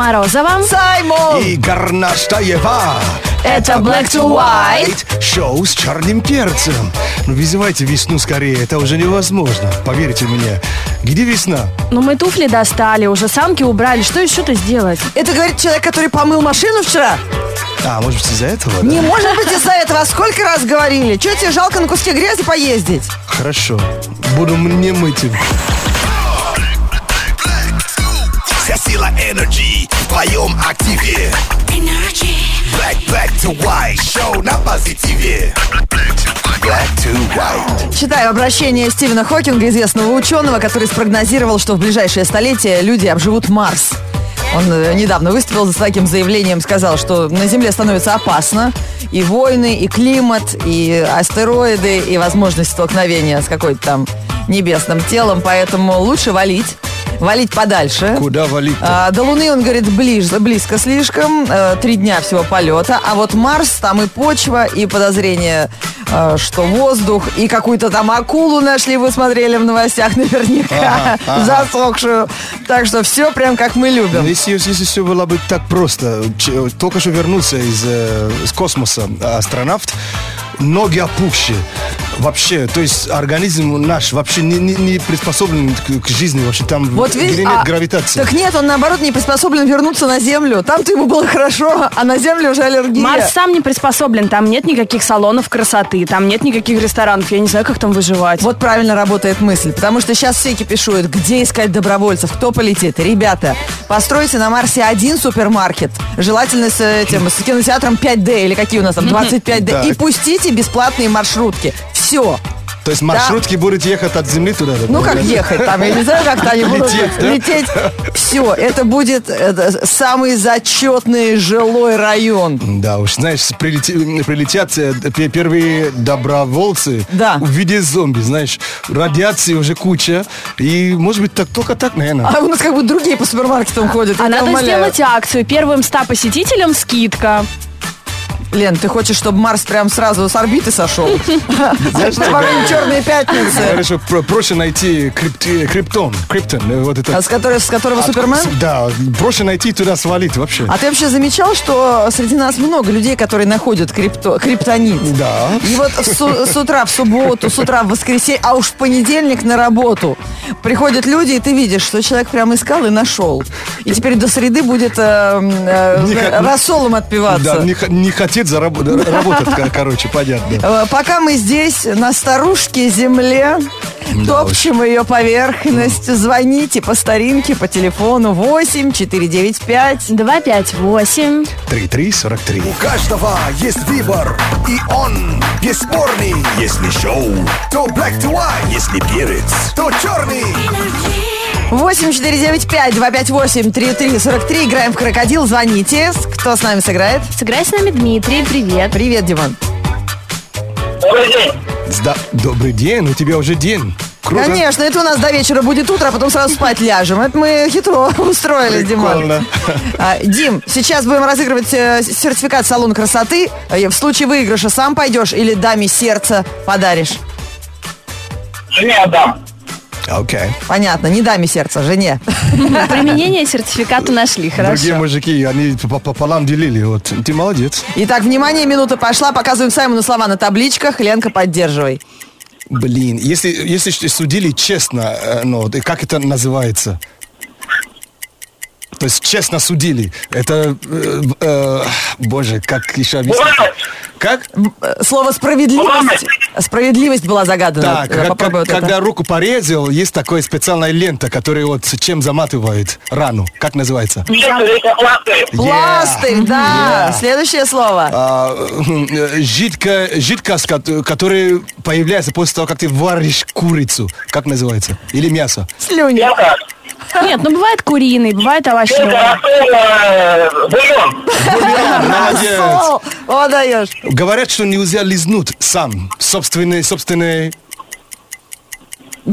Морозова. Саймон! И Гарнаштаева. Это Black to White. Шоу с черным перцем. Ну, вызывайте весну скорее, это уже невозможно. Поверьте мне. Где весна? Ну, мы туфли достали, уже самки убрали. Что еще-то сделать? Это говорит человек, который помыл машину вчера? А, может быть, из-за этого? Не да? может быть из-за этого. Сколько раз говорили? Че тебе жалко на куске грязи поездить? Хорошо. Буду мне мыть. Вся сила в твоем активе Black, black to white Шоу на позитиве Читаю обращение Стивена Хокинга, известного ученого, который спрогнозировал, что в ближайшее столетие люди обживут Марс. Он э, недавно выступил с таким заявлением, сказал, что на Земле становится опасно. И войны, и климат, и астероиды, и возможность столкновения с какой-то там небесным телом. Поэтому лучше валить. Валить подальше. Куда валить А, до Луны, он говорит, ближ- близко слишком. э, Три дня всего полета. А вот Марс, там и почва, и подозрение, э, что воздух, и какую-то там акулу нашли, вы смотрели в новостях наверняка, Ага, ага. засохшую. Так что все прям как мы любим. Если, если все было бы так просто, только что вернулся из, э, из космоса астронавт, ноги опухшие. Вообще, то есть организм наш вообще не, не, не приспособлен к, к жизни. Вообще там Вот где видишь, нет а, гравитации. Так нет, он наоборот не приспособлен вернуться на Землю. Там-то ему было хорошо, а на Земле уже аллергия. Марс сам не приспособлен, там нет никаких салонов красоты, там нет никаких ресторанов, я не знаю, как там выживать. Вот правильно работает мысль, потому что сейчас все кипишуют, где искать добровольцев, кто полетит. Ребята, постройте на Марсе один супермаркет, желательно с этим, с кинотеатром 5D или какие у нас там, 25D, Так. и пустите бесплатные маршрутки. Все. То есть маршрутки будут ехать от Земли туда? Ну как ехать там, я не знаю, как они будут Лететь, да? лететь. Все, это будет э, самый зачетный жилой район. Да уж, знаешь, прилети- прилетят э, пе- первые добровольцы Да. в виде зомби, знаешь, радиации уже куча, и может быть так, только так, наверное. А у нас как бы другие по супермаркетам ходят. А надо умоляю. сделать акцию. Первым 100 посетителям скидка. Лен, ты хочешь, чтобы Марс прям сразу с орбиты сошел? Знаешь, Во время черной пятницы. Про- проще найти крипти- криптон, криптон, э, вот это. А с, которого От- Супермен? Да, проще найти туда свалить вообще. А ты вообще замечал, что среди нас много людей, которые находят крипто, криптонит? Да. И вот с, утра в субботу, с утра в воскресенье, а уж в понедельник на работу приходят люди, и ты видишь, что человек прям искал и нашел. И теперь до среды будет э, э, рассолом отпиваться. Да, не, х- хотеть зараб- короче, понятно. Э, Пока мы здесь, на старушке земле, Да топчем ее поверхность, звоните по старинке, по телефону 8 495 258. 3343. У каждого есть выбор И он бесспорный Если шоу, то black to white Если перец, то черный 8 495 258 3343 Играем в крокодил, звоните. Кто с нами сыграет? Сыграй с нами Дмитрий, привет. Привет, Димон. Добрый день. Да, добрый день, у тебя уже день. Круто. Конечно, это у нас до вечера будет утро, а потом сразу спать ляжем. Это мы хитро устроили, Димон. А, Дим, сейчас будем разыгрывать э, сертификат салон красоты. Э, В случае выигрыша сам пойдешь или даме сердце подаришь? Жене отдам. Окей. Понятно, не даме сердце, жене. Применение сертификата нашли, Другие хорошо. мужики, они по- пополам делили. Вот, ты молодец. Итак, внимание, минута пошла. Показываем Саймону слова на табличках. Ленка, поддерживай. Блин, если, если судили честно, э, ну, как это называется? То есть честно судили. Это, э, э, боже, как еще объяснить? Бывает. Как? Э, Слово справедливость. Справедливость была загадана. Да, Э, как- как- вот это. когда руку порезал, есть такая специальная лента, которая вот чем заматывает рану. Как называется? Лейкопластырь. Пластырь, да. Yeah. Следующее слово. А, э, жидкая, жидкость, кот- которая появляется после того, как ты варишь курицу. Как называется? Или мясо? Слюни. Нет, ну бывает куриный, бывает овощной. Э, бульон. Молодец. О, даешь. Говорят, что нельзя лизнуть сам собственный, собственный.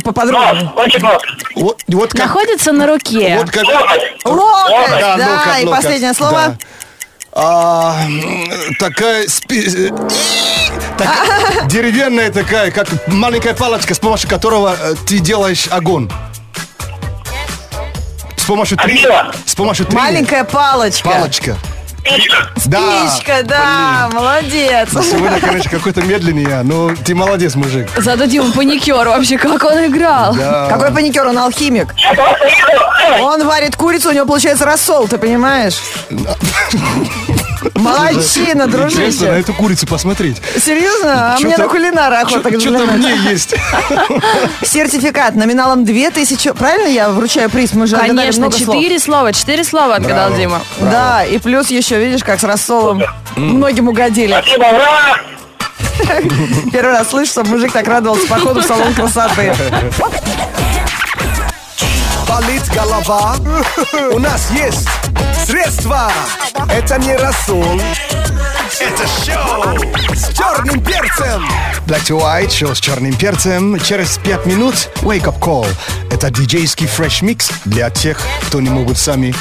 Поподробнее. Нос, кончик нос. Вот, вот как, Находится на руке. вот как. Локоть. Локоть, Да, да, локоть, и локоть, последнее слово. да. А, такая спи- э, так- деревянная такая, как маленькая палочка, с помощью которого э, ты делаешь огонь. Помощью три... С помощью три... Маленькая палочка. Палочка. Спичка. Да. Спичка, да, молодец. Ну, Сегодня, конечно, какой-то медленный я, но ты молодец, мужик. Зато Дима паникер вообще, как он играл. Да. Какой паникер, он алхимик. Он варит курицу, у него получается рассол, ты понимаешь? Молодчина, Интересно на дружище. эту курицу посмотреть. Серьезно? А мне на кулинара охота. Что-то мне есть. Сертификат номиналом 2000. Правильно я вручаю приз? Мы же Конечно, много слов. четыре слова, четыре слова отгадал. Дима. Да, и плюс еще, видишь, как с рассолом многим угодили. Спасибо, ура! Первый раз слышу, что мужик так радовался походу в салон красоты. Болит голова? У нас есть средства. Это не рассол. Это шоу с черным перцем. Black to White, шоу с черным перцем. Через пять минут Wake Up Call. Это диджейский фреш микс для тех, кто не могут сами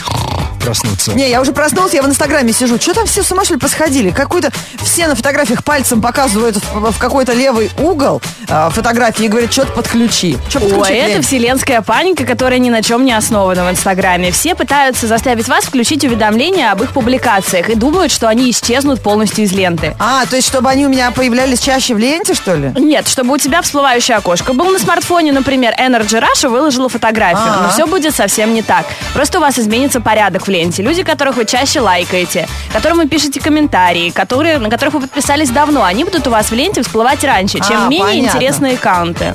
проснуться. Не, я уже проснулся, я в инстаграме сижу. Что там все с ума что ли посходили? Какой-то все на фотографиях пальцем показывают в, в какой-то левый угол а, фотографии и говорят, что-то подключи. Что Ой, подключить, это вселенская паника, которая ни на чем не основана в Инстаграме. Все пытаются заставить вас включить уведомления об их публикациях и думают, что они исчезнут полностью из ленты. А, то есть, чтобы они у меня появлялись чаще в ленте, что ли? Нет, чтобы у тебя всплывающее окошко был на смартфоне, например, Energy Russia выложила фотографию. А. Но все будет совсем не так. Просто у вас изменится порядок в ленте. Люди, которых вы чаще лайкаете, которым вы пишете комментарии, которые, на которых вы подписались давно, они будут у вас в ленте всплывать раньше, чем А, менее понятно. интересные аккаунты.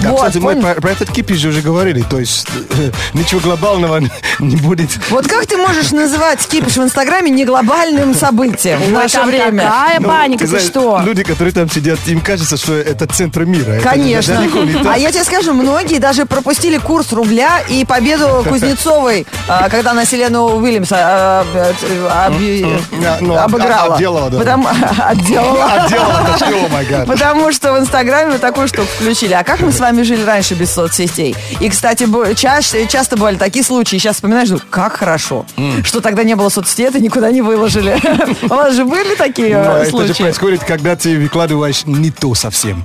Да, Вот, кстати, мы про, про этот кипиш уже говорили, то есть ничего глобального не будет. Вот как ты можешь называть кипиш в Инстаграме не глобальным событием в наше время? такая Ну, паника, ты знаешь, что? Люди, которые там сидят, им кажется, что это центр мира. Конечно. А я тебе скажу, многие даже пропустили курс рубля и победу Кузнецовой, а, когда она Селену Уильямс а, а, объ- А, ну, обыграла. отделала, да. Потому- Отделала. Гад. Потому что в Инстаграме вот такую штуку включили. А как мы с вами жили раньше без соцсетей? И, кстати, бо- чаще, часто бывали такие случаи. Сейчас вспоминаешь, ну, как хорошо, что тогда не было соцсетей, это никуда не выложили. У вас же были такие э, Ну, это же случаи? происходит, когда ты выкладываешь не то совсем.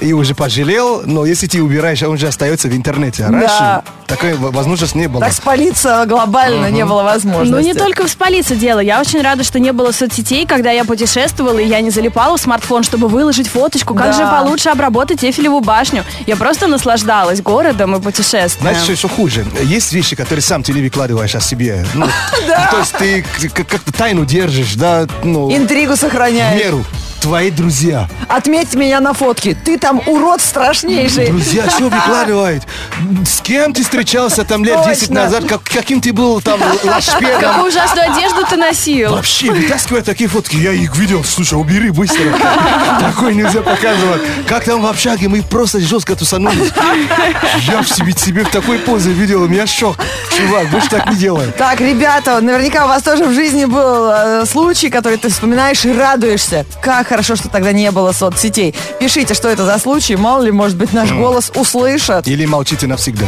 И уже пожалел, но если ты убираешь, он же остается в интернете. А раньше такой в- возможность не было. Так спалиться глобально не было возможности. Ну, не только спалиться дело. Я очень рада, что не было соцсетей, когда я путешествовала, и я не залипала в смартфон, чтобы выложить фоточку, как же получше обработать Эйфелеву башню. Я просто наслаждалась городом и путешествием. Знаешь, что еще хуже? Есть вещи, которые сам ты не выкладываешь о себе. Ну, То есть ты как-то тайну держишь, да, ну, Интригу в сохраняешь. меру. Твои друзья. Отметьте меня на фотке. Ты там урод страшнейший. Друзья, что выкладывают? С кем ты встречался там лет 10 Точно. назад? Как, каким ты был там лашпедом? Какую ужасную одежду ты носил? Вообще, вытаскивай такие фотки. Я их видел. Слушай, убери быстро. Такой нельзя показывать. Как там в общаге, мы просто жестко тусанулись. Я в себе, себе в такой позе видел, у меня шок. Чувак, больше так не делай. Так, ребята, наверняка у вас тоже в жизни был э, случай, который ты вспоминаешь и радуешься. Как хорошо, что тогда не было соцсетей. Пишите, что это за случай. Мало ли, может быть, наш голос услышат. Или молчите навсегда.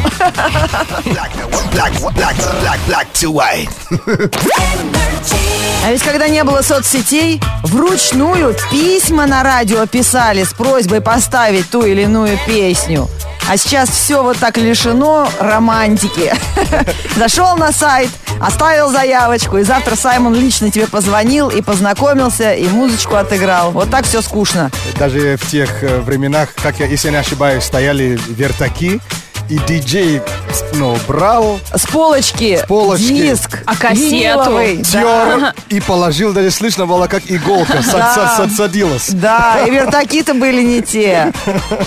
А ведь когда не было соцсетей, вручную письма на радио писали с просьбой поставить ту или иную песню. А сейчас все вот так лишено романтики. Зашел на сайт, оставил заявочку, и завтра Саймон лично тебе позвонил и познакомился, и музычку отыграл. Вот так все скучно. Даже в тех э, временах, как я, если не ошибаюсь, стояли вертаки, и диджей ну, брал, С полочки, полочки. диск, А кассету? тер и положил, даже слышно было, как иголка са- Да. са- са- садилась. Да, и вертаки-то были не те.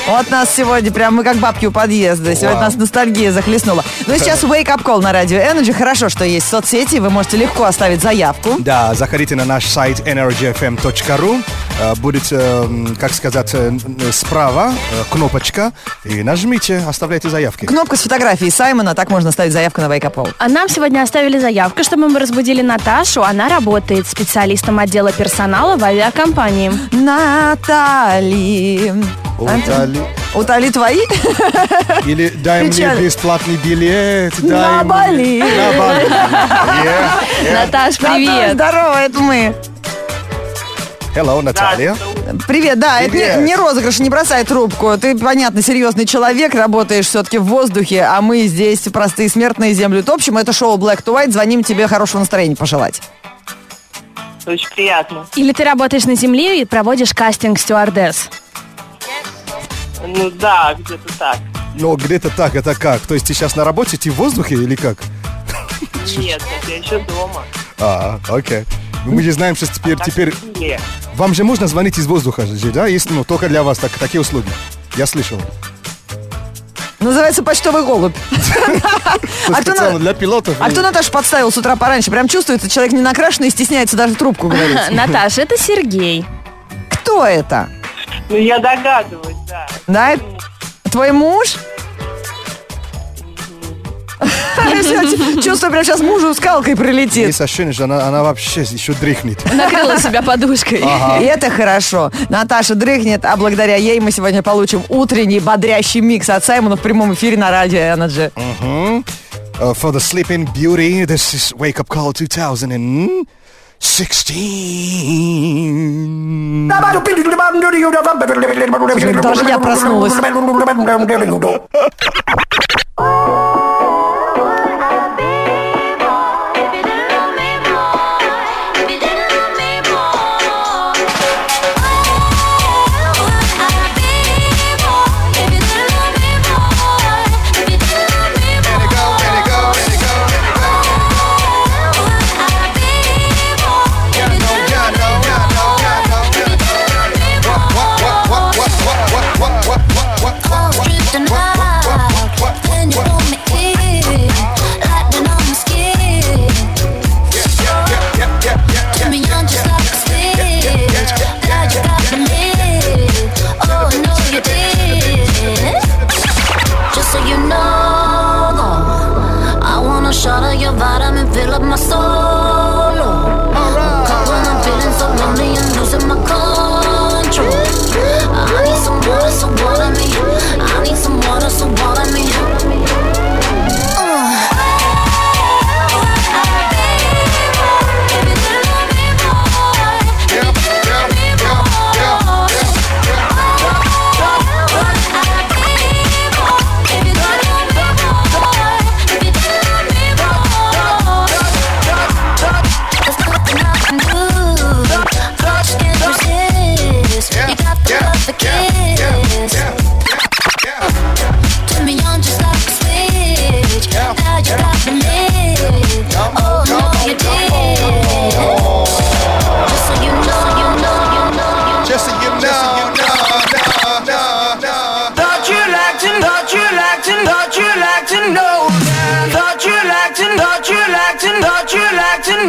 Вот нас сегодня прям, мы как бабки у подъезда. Сегодня нас ностальгия захлестнула. Ну и сейчас Wake Up Call на радио Energy. Хорошо, что есть соцсети, вы можете легко оставить заявку. Да, заходите на наш сайт energyfm.ru. Э, Будет, э, как сказать, э, справа кнопочка. И нажмите, оставляйте заявки. Кнопка с фотографией Саймона, так можно ставить заявку на Wake Up Call. А нам сегодня оставили заявку, чтобы мы разбудили Наташу. Она работает специалистом отдела персонала в авиакомпании. Натали. Утали. Утали твои? Или дай Печаль. мне бесплатный билет. На дай мне- Бали. На Бали. Yeah. Наташ, Наташ, привет. Здорово, это мы. Hello, Наталья. Привет, да, это Привет. не, не розыгрыш, не бросай трубку. Ты, понятно, серьезный человек, работаешь все-таки в воздухе, а мы здесь простые смертные землю топчем. Это шоу Black to White. Звоним тебе хорошего настроения пожелать. Очень приятно. Или ты работаешь на земле и проводишь кастинг стюардесс? Ну да, где-то так. Но где-то так, это как? То есть ты сейчас на работе, ты в воздухе или как? Нет, нет, я еще дома. А, окей. Мы же знаем, что теперь, теперь вам же можно звонить из воздуха, же, да? Есть, ну, только для вас так, такие услуги. Я слышал. Называется почтовый голубь. Ну, А кто для пилотов. А кто Наташа подставил с утра пораньше? Прям чувствуется, человек не накрашенный и стесняется даже в трубку говорить. Наташа, это Сергей. Кто это? Ну я догадываюсь, да. Да, твой муж? Чувствую, прям сейчас мужу скалкой прилетит. Есть ощущение, что она, она вообще еще дрыхнет. Накрыла себя подушкой. И это хорошо. Наташа дрыхнет, а благодаря ей мы сегодня получим утренний бодрящий микс от Саймона в прямом эфире на радио Energy. Uh, for the sleeping beauty, this is Wake Up Call 2016. Даже я проснулась.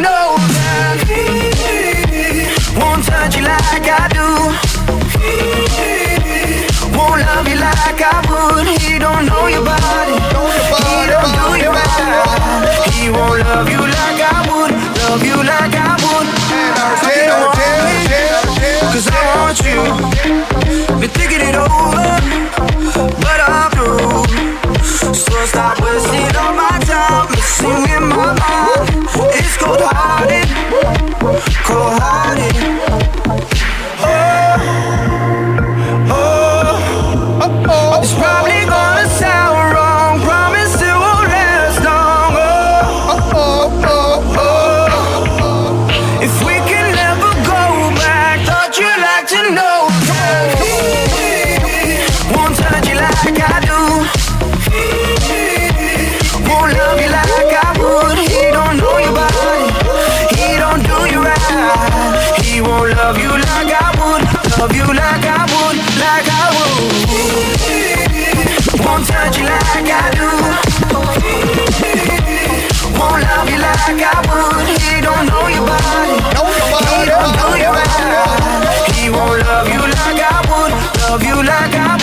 know that. Won't touch you like I do. Won't love you like I would. He don't know your body. He don't do you right. He won't love you like I would. Love you like I would. Cause I want you. Been thinking it over, but I'm through. So stop wasting all my time, missing in my mind. Cold hearted, cold hearted. пока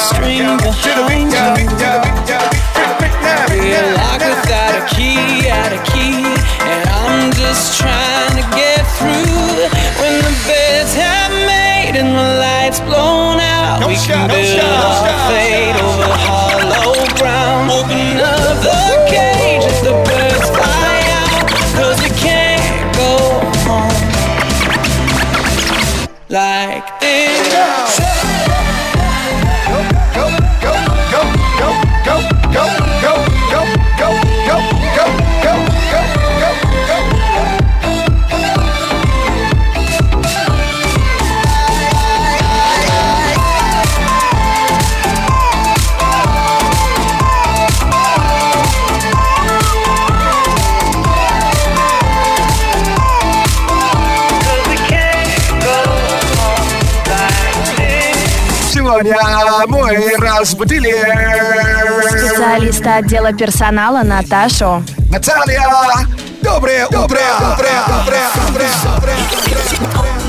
string behind you. We're locked without a key, out a key, and I'm just trying to get through. When the beds have made and the lights blown out, we can build our fate Сегодня мы разбудили Специалиста отдела персонала Наташу. Наталья. Доброе утро, утро, утро, утро.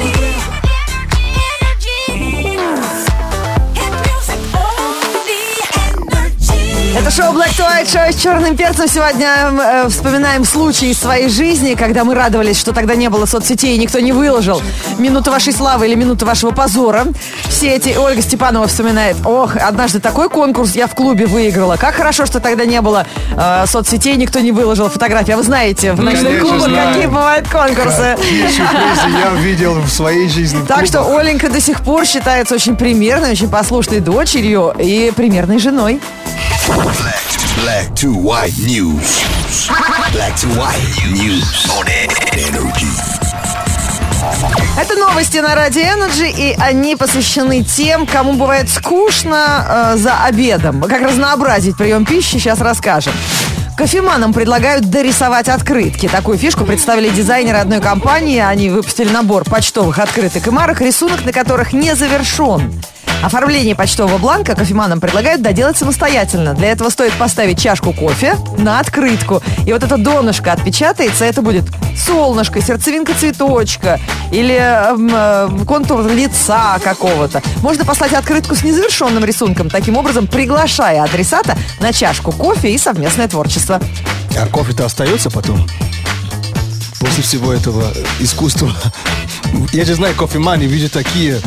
Это шоу Black to White, шоу с черным перцем. Сегодня э, вспоминаем случаи из своей жизни, когда мы радовались, что тогда не было соцсетей, и никто не выложил минуту вашей славы или минуту вашего позора. Все эти... Ольга Степанова вспоминает. Ох, однажды такой конкурс я в клубе выиграла. Как хорошо, что тогда не было э, соцсетей, никто не выложил фотографии. А вы знаете, в ночных Конечно, клубах знаю. какие бывают конкурсы. Какие сюрпризы я видел в своей жизни. в Так что. Оленька до сих пор считается очень примерной, очень послушной дочерью и примерной женой. Black to white news. Black to white news on energy. Это новости на Радио Energy, и они посвящены тем, кому бывает скучно э, за обедом. Как разнообразить прием пищи, сейчас расскажем. Кофеманам предлагают дорисовать открытки. Такую фишку представили дизайнеры одной компании. Они выпустили набор почтовых открыток и марок, рисунок на которых не завершен. Оформление почтового бланка кофеманам предлагают доделать самостоятельно. Для этого стоит поставить чашку кофе на открытку. И вот это донышко отпечатается, это будет солнышко, сердцевинка цветочка или эм, э, контур лица какого-то. Можно послать открытку с незавершенным рисунком, таким образом приглашая адресата на чашку кофе и совместное творчество. А кофе-то остается потом? После всего этого искусства. Я же знаю, кофеманы, вижу такие.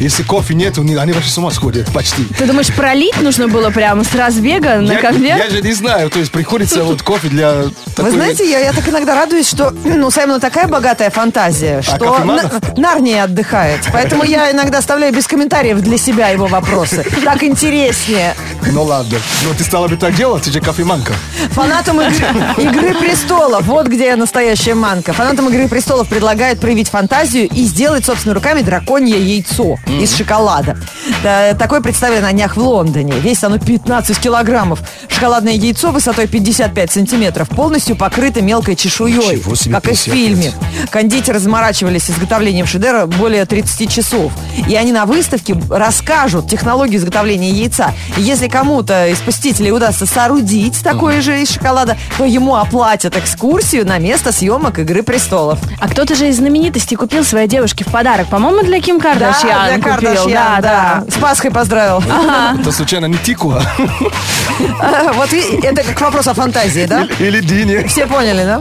Если кофе нет, они вообще с ума сходят почти. Ты думаешь, пролить нужно было прямо с разбега на я, конверт? я же не знаю, то есть приходится вот кофе для Вы знаете, я, я так иногда радуюсь, что ну, у Саймона такая богатая фантазия, что кофеманов? на- Нарния отдыхает. Поэтому я иногда оставляю без комментариев для себя его вопросы. Так интереснее. Ну ладно. Но ты стала бы так делать, ты же кофеманка. Фанатам игры, «Игры престолов», вот где настоящая манка. Фанатам «Игры престолов» предлагают проявить фантазию и сделать собственными руками драконье яйцо из шоколада. Да, Такое представили на днях в Лондоне. Весит оно 15 килограммов. Шоколадное яйцо высотой 55 сантиметров, полностью покрыто мелкой чешуей, как и в 55. фильме. Кондитеры заморачивались с изготовлением шедевра более 30 часов. И они на выставке расскажут технологию изготовления яйца. И если кому-то из посетителей удастся соорудить такое же из шоколада, то ему оплатят экскурсию на место съемок «Игры престолов». А кто-то же из знаменитостей купил своей девушке в подарок. По-моему, для Ким Кардашьян для купил. Кардашьян, да, да. С Пасхой поздравил. Это случайно не тикуа Вот и- это как вопрос о фантазии, да? или Дине. Все поняли, да?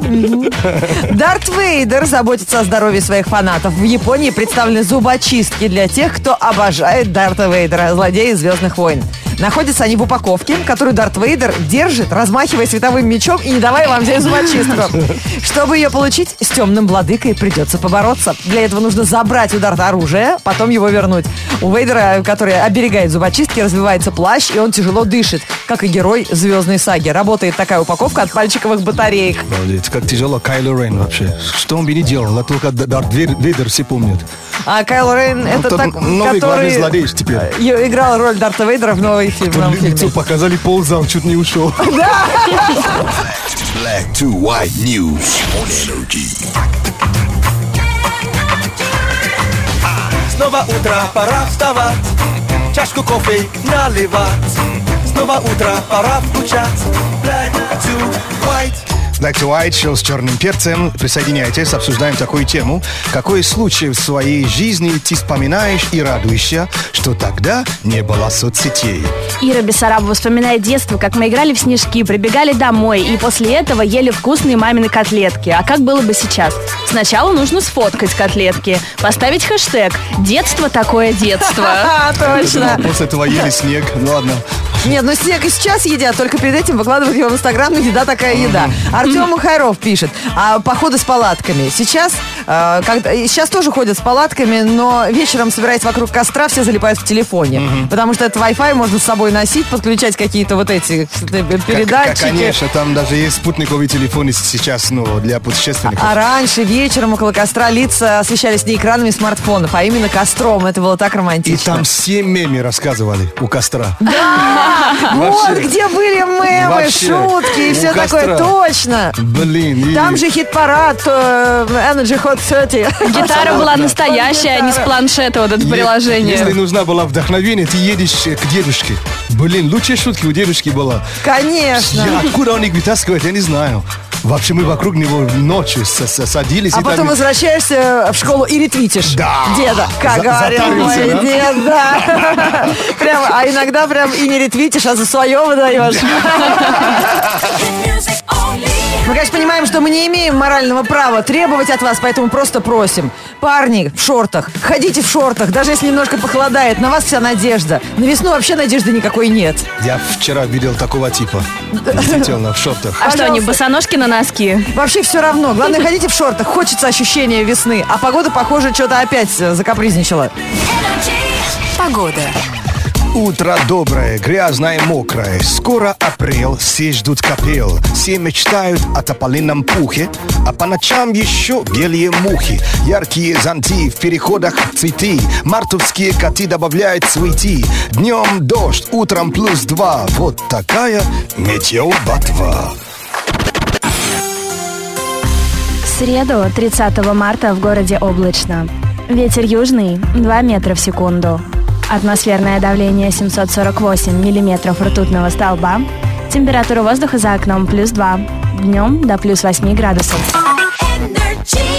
Дарт Вейдер заботится о здоровье своих фанатов. В Японии представлены зубочистки для тех, кто обожает Дарта Вейдера, злодея из «Звездных войн». Находятся они в упаковке, которую Дарт Вейдер держит, размахивая световым мечом и не давая вам взять зубочистку. Чтобы ее получить, с темным владыкой придется побороться. Для этого нужно забрать у Дарта оружие, потом его вернуть. У Вейдера, который оберегает зубочистки, развивается плащ, и он тяжело дышит, как и герой звездной саги. Работает такая упаковка от пальчиковых батареек. Обалдеть, как тяжело Кайло Рейн вообще. Что он бы не делал, а только Дарт Вейдер все помнят. А Кайл Рейн это тот так, новый который злодей теперь. э, играл роль Дарта Вейдера в новой фильме. Тут новом лицо фильме. показали ползал, чуть не ушел. Black to white news on energy. Снова утро, пора вставать чашку кофе наливать. Снова утро, пора включать. Black to white. Black to White, шоу с черным перцем. Присоединяйтесь, обсуждаем такую тему. Какой случай в своей жизни ты вспоминаешь и радуешься, что тогда не было соцсетей? Ира Бессарабова вспоминает детство, как мы играли в снежки, прибегали домой и после этого ели вкусные мамины котлетки. А как было бы сейчас? Сначала нужно сфоткать котлетки, поставить хэштег «Детство такое детство». А, точно. После этого ели снег. Ну ладно. Нет, ну снег и сейчас едят, только перед этим выкладывают его в Инстаграм, ну, еда такая еда. Артем Мухайров пишет, а походы с палатками. Сейчас, когда, и сейчас тоже ходят с палатками, но вечером, собираясь вокруг костра, все залипают в телефоне. Потому что этот Wi-Fi можно с собой носить, подключать какие-то вот эти э, передатчики. Конечно, там даже есть спутниковые телефоны сейчас, ну, для путешественников. А раньше вечером около костра лица освещались не экранами смартфонов, а именно костром. Это было так И романтично. там все мемы рассказывали у костра. вот где были мемы, шутки и все такое. Точно. Блин. и- Там же хит-парад э, Energy Hot 30. Гитара была настоящая, а не с планшета вот это приложение. Если нужна была вдохновение, ты едешь э, к дедушке. Блин, лучшая шутки у дедушки была. Конечно. Я, откуда он их вытаскивает, я не знаю. Вообще мы вокруг него ночью с- с- садились. А и потом так- возвращаешься в школу и ретвитишь. Да. Деда, как За- говорил мой да? дед, да. Прям, а иногда прям и не ретвитишь, а за свое выдаешь. Мы, конечно, понимаем, что мы не имеем морального права требовать от вас, поэтому просто просим. Парни в шортах, ходите в шортах, даже если немножко похолодает, на вас вся надежда. На весну вообще надежды никакой нет. Я вчера видел такого типа. Действительно, в шортах. А что, они босоножки на носки? Вообще все равно. Главное, ходите в шортах. Хочется ощущения весны. А погода, похоже, что-то опять э, закапризничала. Погода. Утро доброе, грязное, мокрое. Скоро апрель, все ждут капел. Все мечтают о тополином пухе, а по ночам еще белые мухи. Яркие зонти в переходах цветы. Мартовские коты добавляют цветы. Днем дождь, утром плюс два. Вот такая метеобатва. В среду, 30 марта, в городе облачно. Ветер южный 2 метра в секунду. Атмосферное давление 748 миллиметров ртутного столба. Температура воздуха за окном плюс 2. Днем до плюс 8 градусов. Energy.